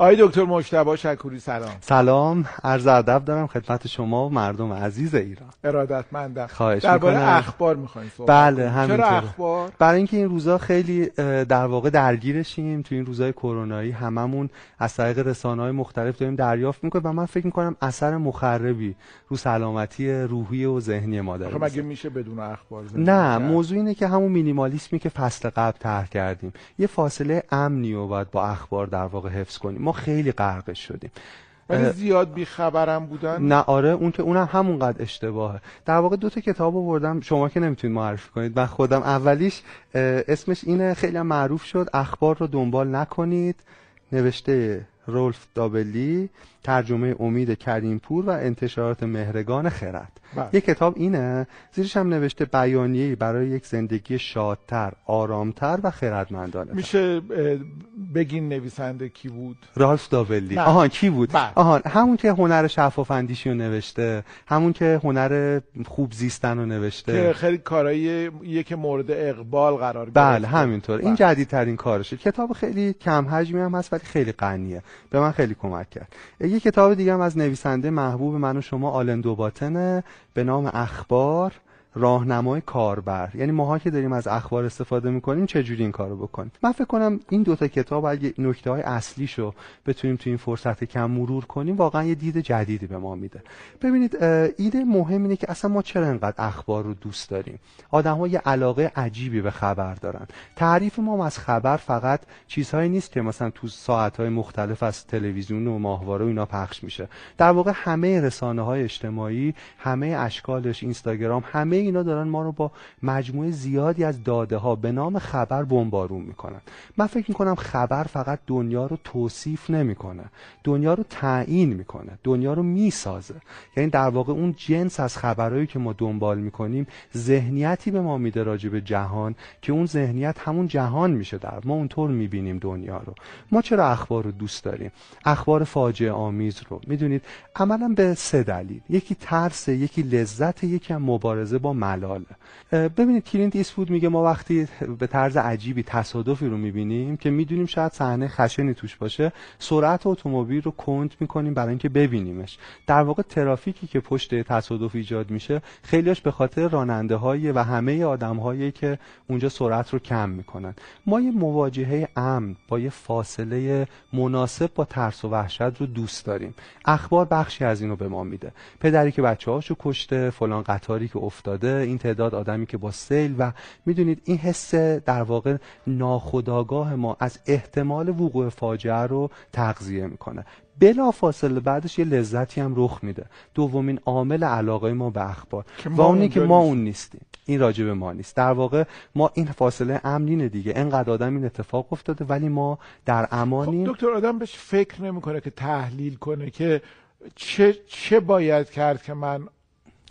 آقای دکتر مجتبی شکوری سلام. سلام. عرض ادب دارم خدمت شما و مردم عزیز ایران. ارادتمندم. خواهش درباره می‌کنم. اخبار می‌خوایم صحبت بله کنیم. همینطوره. چرا اخبار؟ برای اینکه این روزا خیلی در واقع درگیرشیم تو این روزای کرونایی. هممون از طریق رسانه های مختلف داریم دریافت می‌کنیم و من فکر می‌کنم اثر مخربی رو سلامتی روحی و ذهنی ما داره. مگه. میشه بدون اخبار نه؟ موضوع اینه که همون مینیمالیسمی که فصل قبل طرح کردیم. یه فاصله امنی رو باید با اخبار در واقع حفظ کنیم. ما خیلی غرقش شدیم. ولی زیاد بیخبرم بودن؟ نه آره اون که اونم همونقدر اشتباهه. در واقع دو تا کتاب آوردم. شما که نمی‌تونید معرفی کنید. من خودم اولیش اسمش اینه خیلی هم معروف شد. اخبار رو دنبال نکنید. نوشته رولف دابلی. ترجمه امید کریمپور و انتشارات مهرگان خرد بله. یه کتاب اینه زیرش هم نوشته بیانیه‌ای برای یک زندگی شادتر آرامتر و خردمندانه میشه بگین نویسنده کی بود رالف داولی نه. آهان کی بود بله. آهان همون که هنر شفاف اندیشی رو نوشته همون که هنر خوب زیستن رو که نوشته خیلی کارایی یه که مورد اقبال قرار بله. همینطور این بله. جدیدترین کارشه کتاب خیلی کم حجمی هم هست ولی خیلی غنیه به من خیلی کمک کرد یه کتاب دیگه هم از نویسنده محبوب من و شما آلن دوباتنه به نام اخبار. راهنمای کاربر. یعنی ماها که داریم از اخبار استفاده می‌کنیم چجوری این کارو بکنیم؟ من فکر کنم این دوتا کتاب اگه نکته های اصلیشو بتونیم تو این فرصت کم مرور کنیم واقعا یه دید جدیدی به ما میده. ببینید ایده مهم اینه که اصلا ما چرا انقدر اخبار رو دوست داریم؟ آدم ها یه علاقه عجیبی به خبر دارن. تعریف ما از خبر فقط چیزهایی نیست که مثلا تو ساعتهای مختلف از تلویزیون و ماهواره و اینا پخش میشه. در واقع همه رسانه های اجتماعی همه اشکالش اینستاگرام همه اینا دارن ما رو با مجموعه زیادی از داده ها به نام خبر بمبارون می‌کنن. من فکر می‌کنم خبر فقط دنیا رو توصیف نمی‌کنه. دنیا رو تعیین می‌کنه. دنیا رو می‌سازه. یعنی در واقع اون جنس از خبرهایی که ما دنبال می‌کنیم ذهنیتی به ما میده راجع به جهان که اون ذهنیت همون جهان میشه در ما اونطور می‌بینیم دنیا رو. ما چرا اخبار رو دوست داریم؟ اخبار فاجعه آمیز رو. می‌دونید؟ عملا به سه دلیل. یکی ترس یکی لذت یکی هم مبارزه با ملاله اه، ببینید کلینت ایستفود میگه ما وقتی به طرز عجیبی تصادفی رو می‌بینیم که می‌دونیم شاید صحنه خشنی توش باشه سرعت اتومبیل رو کند می‌کنیم برای اینکه ببینیمش. در واقع ترافیکی که پشت تصادف ایجاد میشه خیلیش به خاطر راننده های و همه آدم هایی که اونجا سرعت رو کم می‌کنن. ما یه مواجهه امن با یه فاصله مناسب با ترس و وحشت رو دوست داریم. اخبار بخشی از اینو به ما میده. پدری که بچه هاشو کشته فلان قطاری که این تعداد آدمی که با سیل و می‌دونید این حس در واقع ناخودآگاه ما از احتمال وقوع فاجعه رو تغذیه می‌کنه. بلا فاصله بعدش یه لذتی هم رخ میده. دومین عامل علاقه ما به اخبار. و اونی که ما. اون نیستیم. این راجع به ما نیست. در واقع ما این فاصله امنینه دیگه. انقدر آدم این اتفاق افتاده ولی ما در امانیم. خب دکتر آدم بهش فکر نمی‌کنه که تحلیل کنه که چه چه باید کرد که من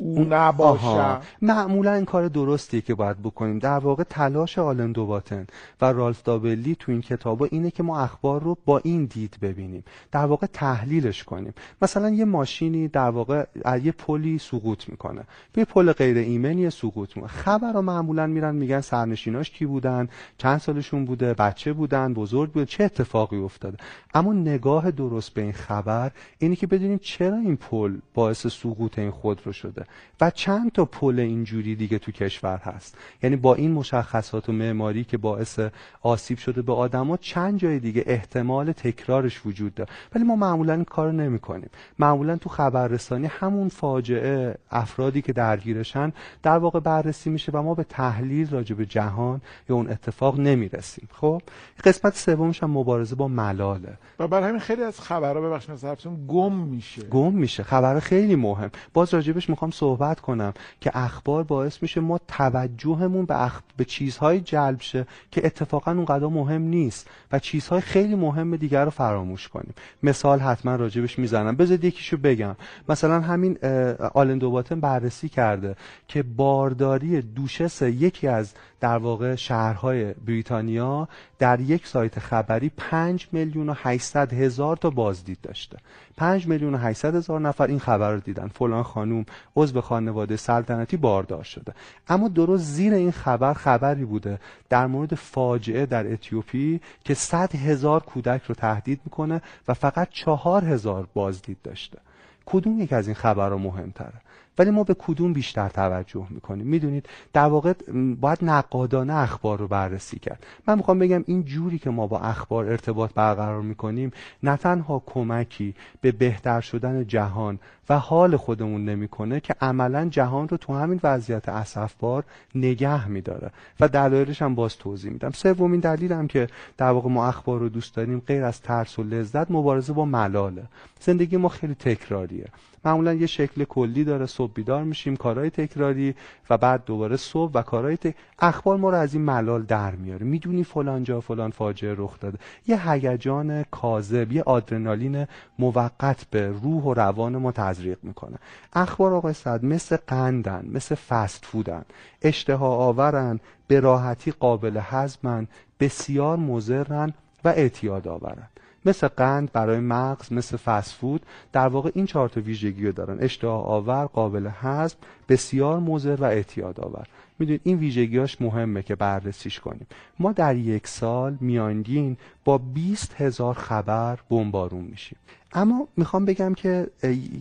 نباشم. معمولا این کار درستیه که باید بکنیم. در واقع تلاش آلن دوباتن و رالف دابلی تو این کتابا اینه که ما اخبار رو با این دید ببینیم. در واقع تحلیلش کنیم. مثلا یه ماشینی در واقع یه پلی سقوط می‌کنه. به پل غیر ایمنی سقوط می‌کنه. خبر رو معمولا میرن میگن سرنشیناش کی بودن چند سالشون بوده بچه بودن بزرگ بوده چه اتفاقی افتاده. اما نگاه درست به این خبر اینه که بدونیم چرا این پل باعث سقوط این خودرو شده. و چند تا پل اینجوری دیگه تو کشور هست. یعنی با این مشخصات و معماری که باعث آسیب شده به آدما چند جای دیگه احتمال تکرارش وجود داره. ولی ما معمولا این کارو نمی‌کنیم. معمولا تو خبررسانی همون فاجعه افرادی که درگیرشن در واقع بررسی میشه و ما به تحلیل راجع به جهان یا اون اتفاق نمی‌رسیم. خب؟ قسمت سومش هم مبارزه با ملاله. و برای همین خیلی از خبرها ببخشید مثلا گم میشه. گم میشه. خبر خیلی مهم. باز راجبش می‌خوام صحبت کنم که اخبار باعث میشه ما توجهمون به, اخ... به چیزهای جلب شه که اتفاقا اونقدر مهم نیست و چیزهای خیلی مهم دیگر رو فراموش کنیم. مثال حتما راجبش می‌زنم. بذارید یکیشو بگم. مثلا همین اه، آلن دوباتن بررسی کرده که بارداری دوشس یکی از در واقع شهرهای بریتانیا در یک سایت خبری 5 میلیون و 800 هزار تا بازدید داشته. 5 میلیون و 800 هزار نفر این خبر رو دیدن. فلان خانوم عضو خانواده سلطنتی باردار شده. اما درست زیر این خبر خبری بوده در مورد فاجعه در اتیوپی که 100 هزار کودک رو تهدید می‌کنه و فقط 4 هزار بازدید داشته. کدوم یک از این خبرها مهمتره؟ ولی ما به کدوم بیشتر توجه می‌کنیم؟ می‌دونید در واقع باید نقادانه اخبار رو بررسی کرد. من می‌خوام بگم این جوری که ما با اخبار ارتباط برقرار می‌کنیم نه تنها کمکی به بهتر شدن جهان و حال خودمون نمی‌کنه که عملا جهان رو تو همین وضعیت اسفبار نگه میداره. و دلایلش هم باز توضیح میدم. سومین دلیلم که در واقع ما اخبار رو دوست داریم غیر از ترس و لذت مبارزه با ملاله. زندگی ما خیلی تکراریه. معمولا یه شکل کلی داره صبح بیدار میشیم کارهای تکراری و بعد دوباره صبح و کارهای تک... اخبار ما رو از این ملال در میاره. می‌دونی فلان جا فلان فاجعه رخ داده. یه هیجان کاذب یه آدرنالین موقت به روح و روان ما تزریق می‌کنه. اخبار آقای صد مثل قندن مثل فست فودن اشتها آورن به راحتی قابل هضمن بسیار مضرن و اعتیاد آورن. مثل قند برای مغز مثل فسفود در واقع این چهار تا ویژگی رو دارن. اشتها آور قابل هضم بسیار مضر و اعتیاد آور. می‌دونید این ویژگیاش مهمه که بررسیش کنیم. ما در یک سال میانگین با 20 هزار خبر بمبارون میشیم. اما می‌خوام بگم که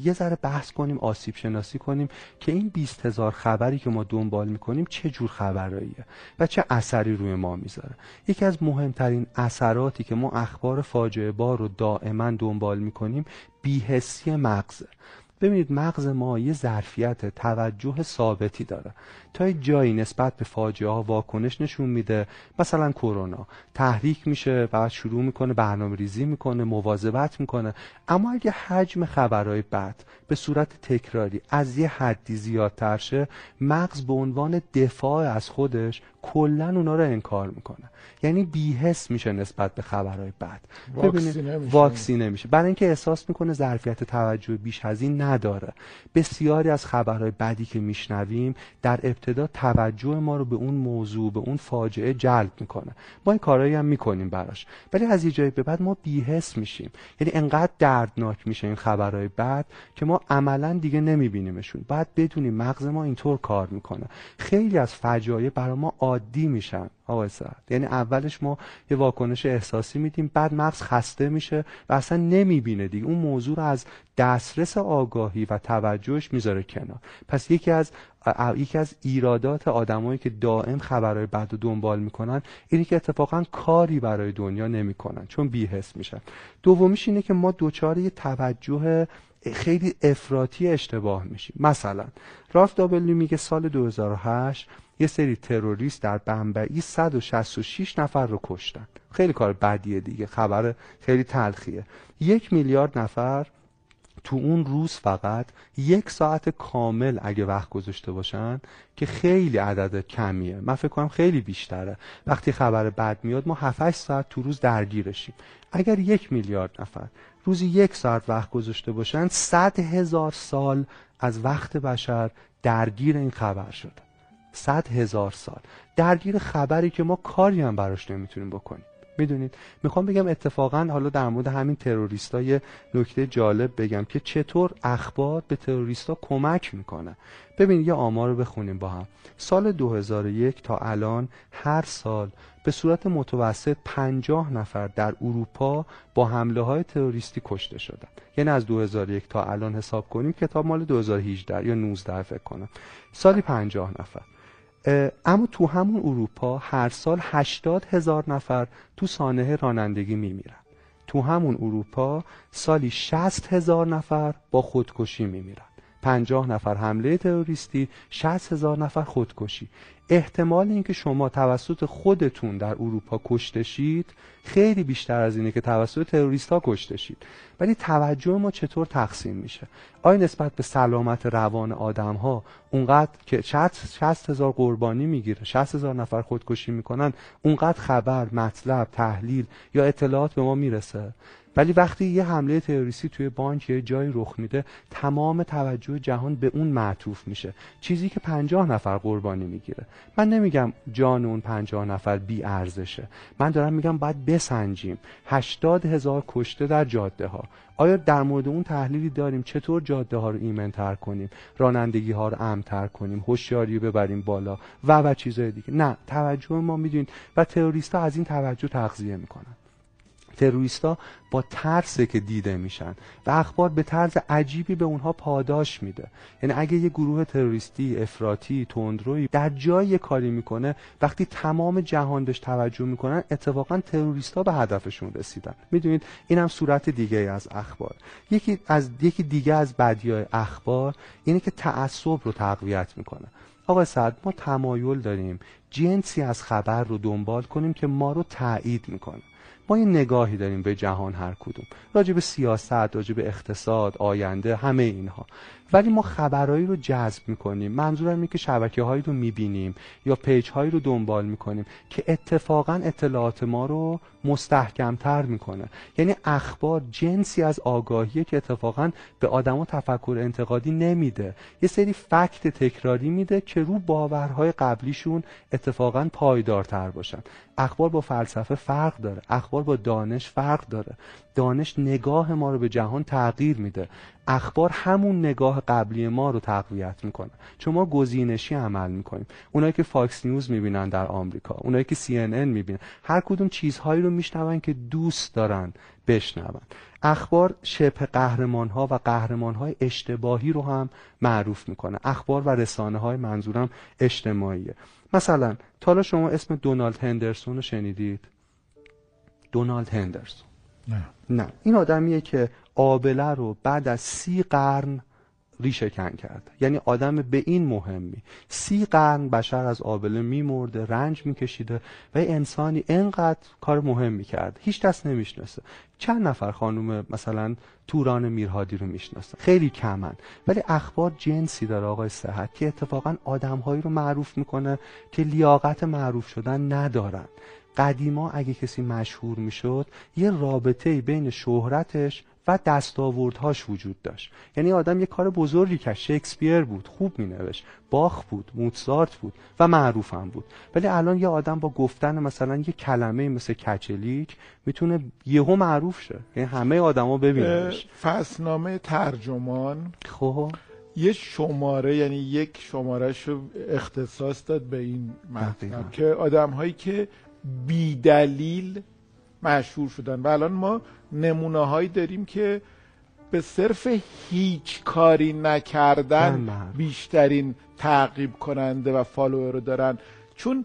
یه ذره بحث کنیم آسیب شناسی کنیم که این 20 هزار خبری که ما دنبال می‌کنیم چه جور خبراییه و چه اثری روی ما می‌ذاره. یکی از مهمترین اثراتی که ما اخبار فاجعه بار رو دائما دنبال می‌کنیم بیهسی مغزه. ببینید مغز ما یه ظرفیت توجه ثابتی داره. تا جایی نسبت به فاجعه ها واکنش نشون میده مثلا کرونا. تحریک میشه بعد شروع می‌کنه برنامه ریزی می‌کنه مواظبت می‌کنه. اما اگه حجم خبرهای بد به صورت تکراری از یه حدی زیادتر شه مغز به عنوان دفاع از خودش کلا اونا رو انکار می‌کنه. یعنی بیهس میشه نسبت به خبرهای بد. ببینید واکسی نمیشه برای اینکه احساس می‌کنه ظرفیت توجه بیش از این نداره. بسیاری از خبرهای بدی که میشنویم در ابتدا توجه ما رو به اون موضوع به اون فاجعه جلب می‌کنه. ما این کارهایی هم می‌کنیم براش. ولی از یه جایی به بعد ما بیهس میشیم. یعنی انقدر دردناک میشه این خبرهای بد که ما عملا دیگه نمیبینیمشون. بعد بدونیم مغز ما اینطور کار می‌کنه. خیلی از فجایع برای ما عادی میشن. آقای سعد. یعنی اولش ما یه واکنش احساسی میدیم بعد مغز خسته میشه و اصلا نمی‌بینه دیگه. اون موضوع رو از دسترس آگاهی و توجهش می‌ذاره کنار. پس یکی از یکی از ایرادات آدمایی که دائم خبرهای بد رو دنبال می‌کنن اینه که اتفاقا کاری برای دنیا نمی‌کنن چون بیهس میشن. دومیش اینه که ما دوچار یه توجه خیلی افراطی اشتباه میشیم. مثلا رالف دابلی میگه سال 2008 یه سری تروریست در بمبئی 166 نفر رو کشتن. خیلی کار بدیه دیگه. خبر خیلی تلخیه. یک میلیارد نفر تو اون روز فقط یک ساعت کامل اگه وقت گذاشته باشن که خیلی عدد کمیه. من فکر کنم خیلی بیشتره. وقتی خبر بد میاد ما 7 ساعت تو روز درگیرشیم. اگر یک میلیارد نفر روزی یک ساعت وقت گذاشته باشن صد هزار سال از وقت بشر درگیر این خبر شده. صد هزار سال. درگیر خبری که ما کاری هم براش نمی‌تونیم بکنیم. می‌دونید؟ می‌خوام بگم اتفاقا حالا در مورد همین تروریستا نکته جالب بگم که چطور اخبار به تروریستا کمک می‌کنه. ببین یه آمار رو بخونیم با هم. سال 2001 تا الان هر سال به صورت متوسط 50 نفر در اروپا با حمله های تروریستی کشته شدن. یعنی از 2001 تا الان حساب کنیم کتاب مال 2018 یا 19 فکر کنم. سالی 50 نفر. اما تو همون اروپا هر سال 80 هزار نفر تو سانحه رانندگی میمیرن. تو همون اروپا سالی 60 هزار نفر با خودکشی میمیرن. 50 نفر حمله تروریستی 60 هزار نفر خودکشی. احتمال اینکه شما توسط خودتون در اروپا کشته شید خیلی بیشتر از اینه که توسط تروریست ها کشته شید. ولی توجه ما چطور تقسیم میشه؟ آیا نسبت به سلامت روان آدم ها اونقدر که 60 هزار قربانی می‌گیره 60 هزار نفر خودکشی می‌کنن اونقدر خبر مطلب تحلیل یا اطلاعات به ما می‌رسه؟ ولی وقتی یه حمله تروریستی توی بانک یه جایی رخ میده تمام توجه جهان به اون معطوف میشه. چیزی که پنجاه نفر قربانی می‌گیره. من نمیگم جان اون پنجاه نفر بی ارزشه. من دارم میگم باید بسنجیم. هشتاد هزار کشته در جاده ها آیا در مورد اون تحلیلی داریم چطور جاده ها رو ایمنتر کنیم؟ رانندگی ها رو امتر کنیم؟ هوشیاری رو ببریم بالا؟ و و چیزهای دیگه. نه توجه ما می‌دونید؟ و تروریست از این توجه تغذیه می‌کنن. تروریستا با ترس که دیده میشن و اخبار به طرز عجیبی به اونها پاداش میده. یعنی اگه یه گروه تروریستی افراطی تندروی در جای کاری می‌کنه وقتی تمام جهان بهش توجه می‌کنن اتفاقا تروریستا به هدفشون رسیدن. می‌دونید؟ این هم صورت دیگه از اخبار. یکی از یکی دیگه از بدیای اخبار اینه که تعصب رو تقویت می‌کنه. آقا سعد ما تمایل داریم جنسی از خبر رو دنبال کنیم که ما رو تایید می‌کنه. ما یه نگاهی داریم به جهان هر کدوم. راجع به سیاست راجع به اقتصاد آینده همه اینها. ولی ما خبرهایی رو جذب می‌کنیم. منظورم اینه که شبکه هایی رو می‌بینیم یا پیج هایی رو دنبال می‌کنیم که اتفاقا اطلاعات ما رو مستحکمتر می‌کنه. یعنی اخبار جنسی از آگاهی که اتفاقا به آدما تفکر انتقادی نمیده. یه سری fact تکراری میده که رو باورهای قبلیشون اتفاقا پایدارتر باشن. اخبار با فلسفه فرق داره. اخبار با دانش فرق داره. دانش نگاه ما رو به جهان تغییر میده. اخبار همون نگاه قبلی ما رو تقویت می‌کنه. چون ما گزینشی عمل می‌کنیم اونایی که Fox News می‌بینن در آمریکا اونایی که CNN می‌بینن هر کدوم چیزهایی رو میشنون که دوست دارن بشنون. اخبار شبه قهرمان ها و قهرمان های اشتباهی رو هم معروف می‌کنه. اخبار و رسانه های منظورم اجتماعیه. مثلا تا شما اسم دونالد هندرسون رو شنیدید؟ دونالد هندرسون نه. نه. این آدمیه که آبله رو بعد از سی قرن ریشه کن کرده. یعنی آدم به این مهمی. سی قرن بشر از آبله میمرده رنج میکشیده و انسانی انقدر کار مهم می‌کرده هیچ دست نمی‌شناسه. چند نفر خانوم مثلا توران میرهادی رو می‌شناسه. خیلی کمن. ولی اخبار جنسی داره آقای صحت که اتفاقا آدمهایی رو معروف می‌کنه که لیاقت معروف شدن ندارن. قدیما اگه کسی مشهور می‌شد یه رابطه بین شهرتش و دستاوردهاش وجود داشت. یعنی آدم یه کار بزرگی کرد. شکسپیر بود خوب مینوشت. باخ بود موتسارت بود و معروفم بود. ولی الان یه آدم با گفتن مثلا یه کلمه مثل کچلیک می‌تونه یهو معروف شه. یعنی همه آدما ببیننش. فصلنامه ترجمان. خب. یه شماره یعنی یک شمارهش رو اختصاص داد به این. مطلب که آدم هایی که بیدلیل مشهور شدن. و الان ما نمونه هایی داریم که به صرف هیچ کاری نکردن. بیشترین تعقیب کننده و فالوور رو دارن. چون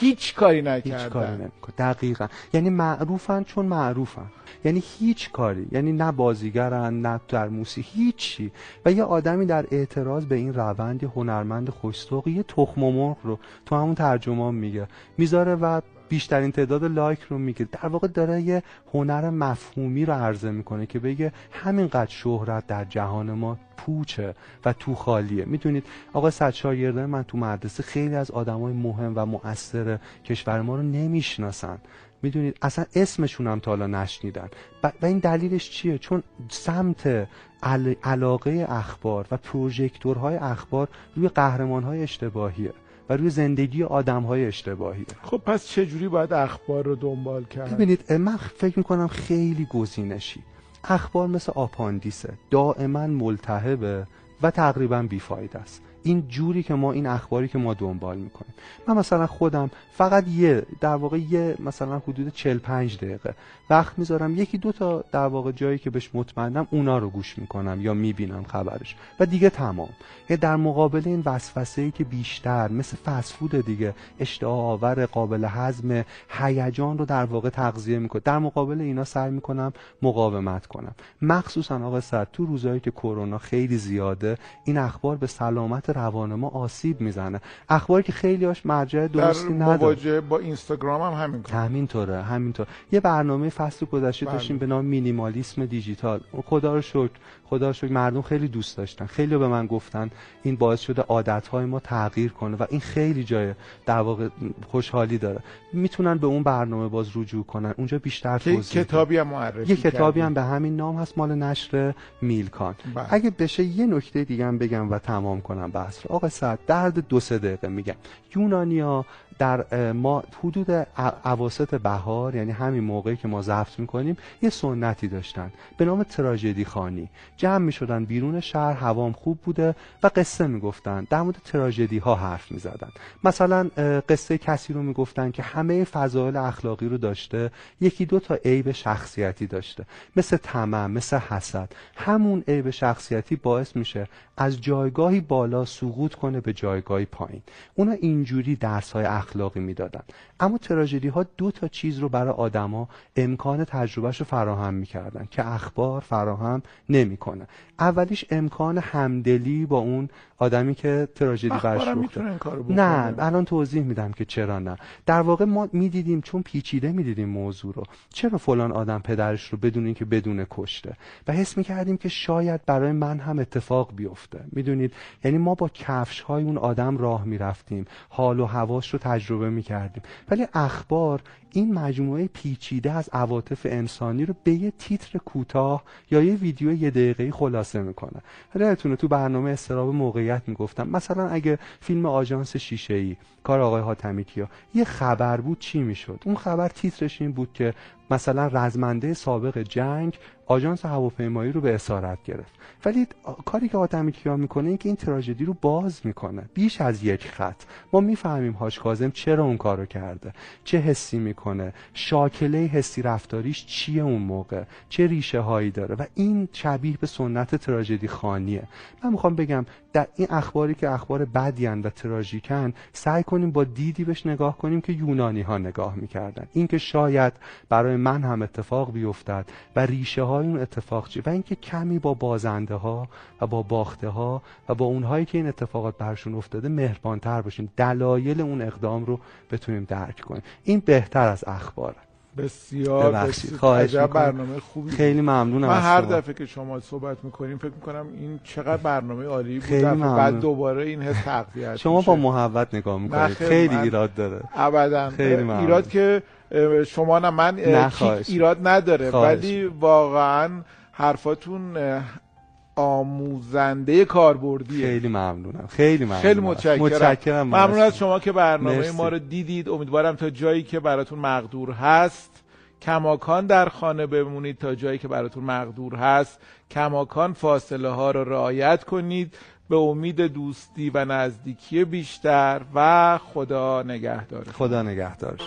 هیچ کاری هیچ کاری نکردن. نمی‌کنه دقیقا. یعنی معروفن چون معروفن. یعنی هیچ کاری. یعنی نه بازیگرن نه در موسیقی هیچی. و یه آدمی در اعتراض به این روند هنرمند خوشتوقی یه تخم و مرغ رو تو همون ترجمان میگه. می‌ذاره و بیشترین تعداد لایک رو می‌گیره. در واقع داره یه هنر مفهومی رو عرضه می‌کنه که بگه همینقدر شهرت در جهان ما پوچه و تو خالیه. می‌دونید آقا صد شاگردان من تو مدرسه خیلی از آدمای مهم و مؤثر کشور ما رو نمی‌شناسن. می‌دونید اصلا اسمشون هم تا حالا نشنیدن. و این دلیلش چیه؟ چون سمت عل- علاقه اخبار و پروژکتورهای اخبار روی قهرمانهای اشتباهیه. و روی زندگی آدمهای اشتباهیه خب پس چجوری باید اخبار رو دنبال کرد؟ ببینید من فکر می‌کنم خیلی گزینشی. اخبار مثل آپاندیسه دائما ملتهبه و تقریبا بیفاید است. این جوری که ما این اخباری که ما دنبال می‌کنیم. من مثلا خودم فقط یه در واقع یه مثلا حدود 45 دقیقه وقت می‌ذارم. یکی دو تا در واقع جایی که بهش مطمئنم اونا رو گوش می‌کنم یا می‌بینم خبرش. و دیگه تمام. یه در مقابل این وسوسه ای که بیشتر مثل فسفود دیگه اشتها آور قابل هضم هیجان رو در واقع تغذیه می‌کنه. در مقابل اینا سعی می‌کنم مقاومت کنم. مخصوصا آقا سعد تو روزایی که کرونا خیلی زیاده این اخبار به سلامت روان ما آسیب می‌زنه. اخباری که خیلی هاش مرجع درستی در نداره. مواجهه با اینستاگرام هم همین کار. همینطوره همینطور. یه برنامه فصل گذشته بله. داشتیم به نام مینیمالیسم دیجیتال. خدا رو شکر. خدا شکر مردم خیلی دوست داشتن. خیلی به من گفتن این باعث شده عادتهای ما تغییر کنه و این خیلی جای در واقع خوشحالی داره. می‌تونن به اون برنامه باز رجوع کنن. اونجا بیشتر توضیح کتابی هم معرفی یه کتابی. هم به همین نام هست مال نشر میلکان. بله. اگه بشه یه نکته دیگه هم بگم و تمام کنم بحث رو. آقا سعد درد دو سه دقیقه میگم. یونانیا در ما حدود اواسط بهار یعنی همین موقعی که ما ضبط می‌کنیم یه سنتی داشتن. به نام تراژدی خانی. جمع می‌شدن بیرون شهر هوام خوب بوده و قصه می‌گفتن. در مورد تراژدی ها حرف می‌زدن. مثلا اه، قصه کسی رو می‌گفتن که همه فضایل اخلاقی رو داشته یکی دو تا عیب شخصیتی داشته. مثل طمع مثل حسد. همون عیب شخصیتی باعث میشه از جایگاهی بالا سقوط کنه به جایگاهی پایین. اونا اینجوری درس های اخلاقی می‌دادن. اما تراژدی ها دو تا چیز رو برای آدما امکان تجربهش رو فراهم می‌کردن که اخبار فراهم نمی‌کنه اولیش امکان همدلی با اون آدمی که تراژدی برش می‌تونه نه الان توضیح میدم که چرا نه. در واقع ما می‌دیدیم چون پیچیده می‌دیدیم موضوع رو. چرا فلان آدم پدرش رو بدون اینکه بدون کشته؟ و حس می‌کردیم که شاید برای من هم اتفاق بیفته. می‌دونید؟ یعنی ما با کفش های اون آدم راه می‌رفتیم. حال و هواش رو تجربه می‌کردیم. ولی اخبار این مجموعه پیچیده از عواطف انسانی رو به یه تیتر کوتاه یا یه ویدیو یه دقیقه‌ای خلاصه می‌کنه. یادتونه تو برنامه استراب موقعیت می‌گفتم. مثلا اگه فیلم آژانس شیشه‌ای کار آقای حاتمی کیا یه خبر بود چی می‌شد؟ اون خبر تیترش این بود که مثلا رزمنده سابق جنگ آژانس هواپیمایی رو به اسارت گرفت. ولی کاری که حاتمی کیا می‌کنه این که این تراژدی رو باز می‌کنه. بیش از یک خط. ما می‌فهمیم هاش کاظم چرا اون کارو کرده. چه حسی می‌کنه. شاکله حسی رفتاریش چیه اون موقع؟ چه ریشه هایی داره؟ و این شبیه به سنت تراژدی خانیه من می‌خوام بگم در این اخباری که اخبار بدیان و تراژیکن سعی کنیم با دیدی بهش نگاه کنیم که یونانی ها نگاه می‌کردن. اینکه شاید برای من هم اتفاق بیفتد و ریشه های اون اتفاق چیه و اینکه کمی با بازنده ها و با باخته ها و با اونهایی که این اتفاقات برشون افتاده مهربانتر باشیم. دلایل اون اقدام رو بتونیم درک کنیم. این بهتر از اخباره بسیار ببخشید، بسیار خواهش. برنامه خوبی. خیلی ممنونم من هر. دفعه که شما صحبت می‌کنیم فکر می‌کنم این چقدر برنامه عالی بود خیلی ممنون. بعد دوباره این حس تقویت شما میشه. با محبت نگاه می‌کنید خیلی ایراد داره ابدا خیلی ممنون. ایراد که شما نه من نه،. ایراد نداره خواهش. ولی واقعا حرفاتون آموزنده کاربردیه خیلی ممنونم خیلی ممنونم خیلی متشکرم متشکرم ممنون. از شما که برنامه مرسی. ما رو دیدید امیدوارم تا جایی که براتون مقدور هست کماکان در خانه بمونید تا جایی که براتون مقدور هست. کماکان فاصله ها رو رعایت کنید به امید دوستی و نزدیکی بیشتر و خدا نگهدار. خدا نگهدارش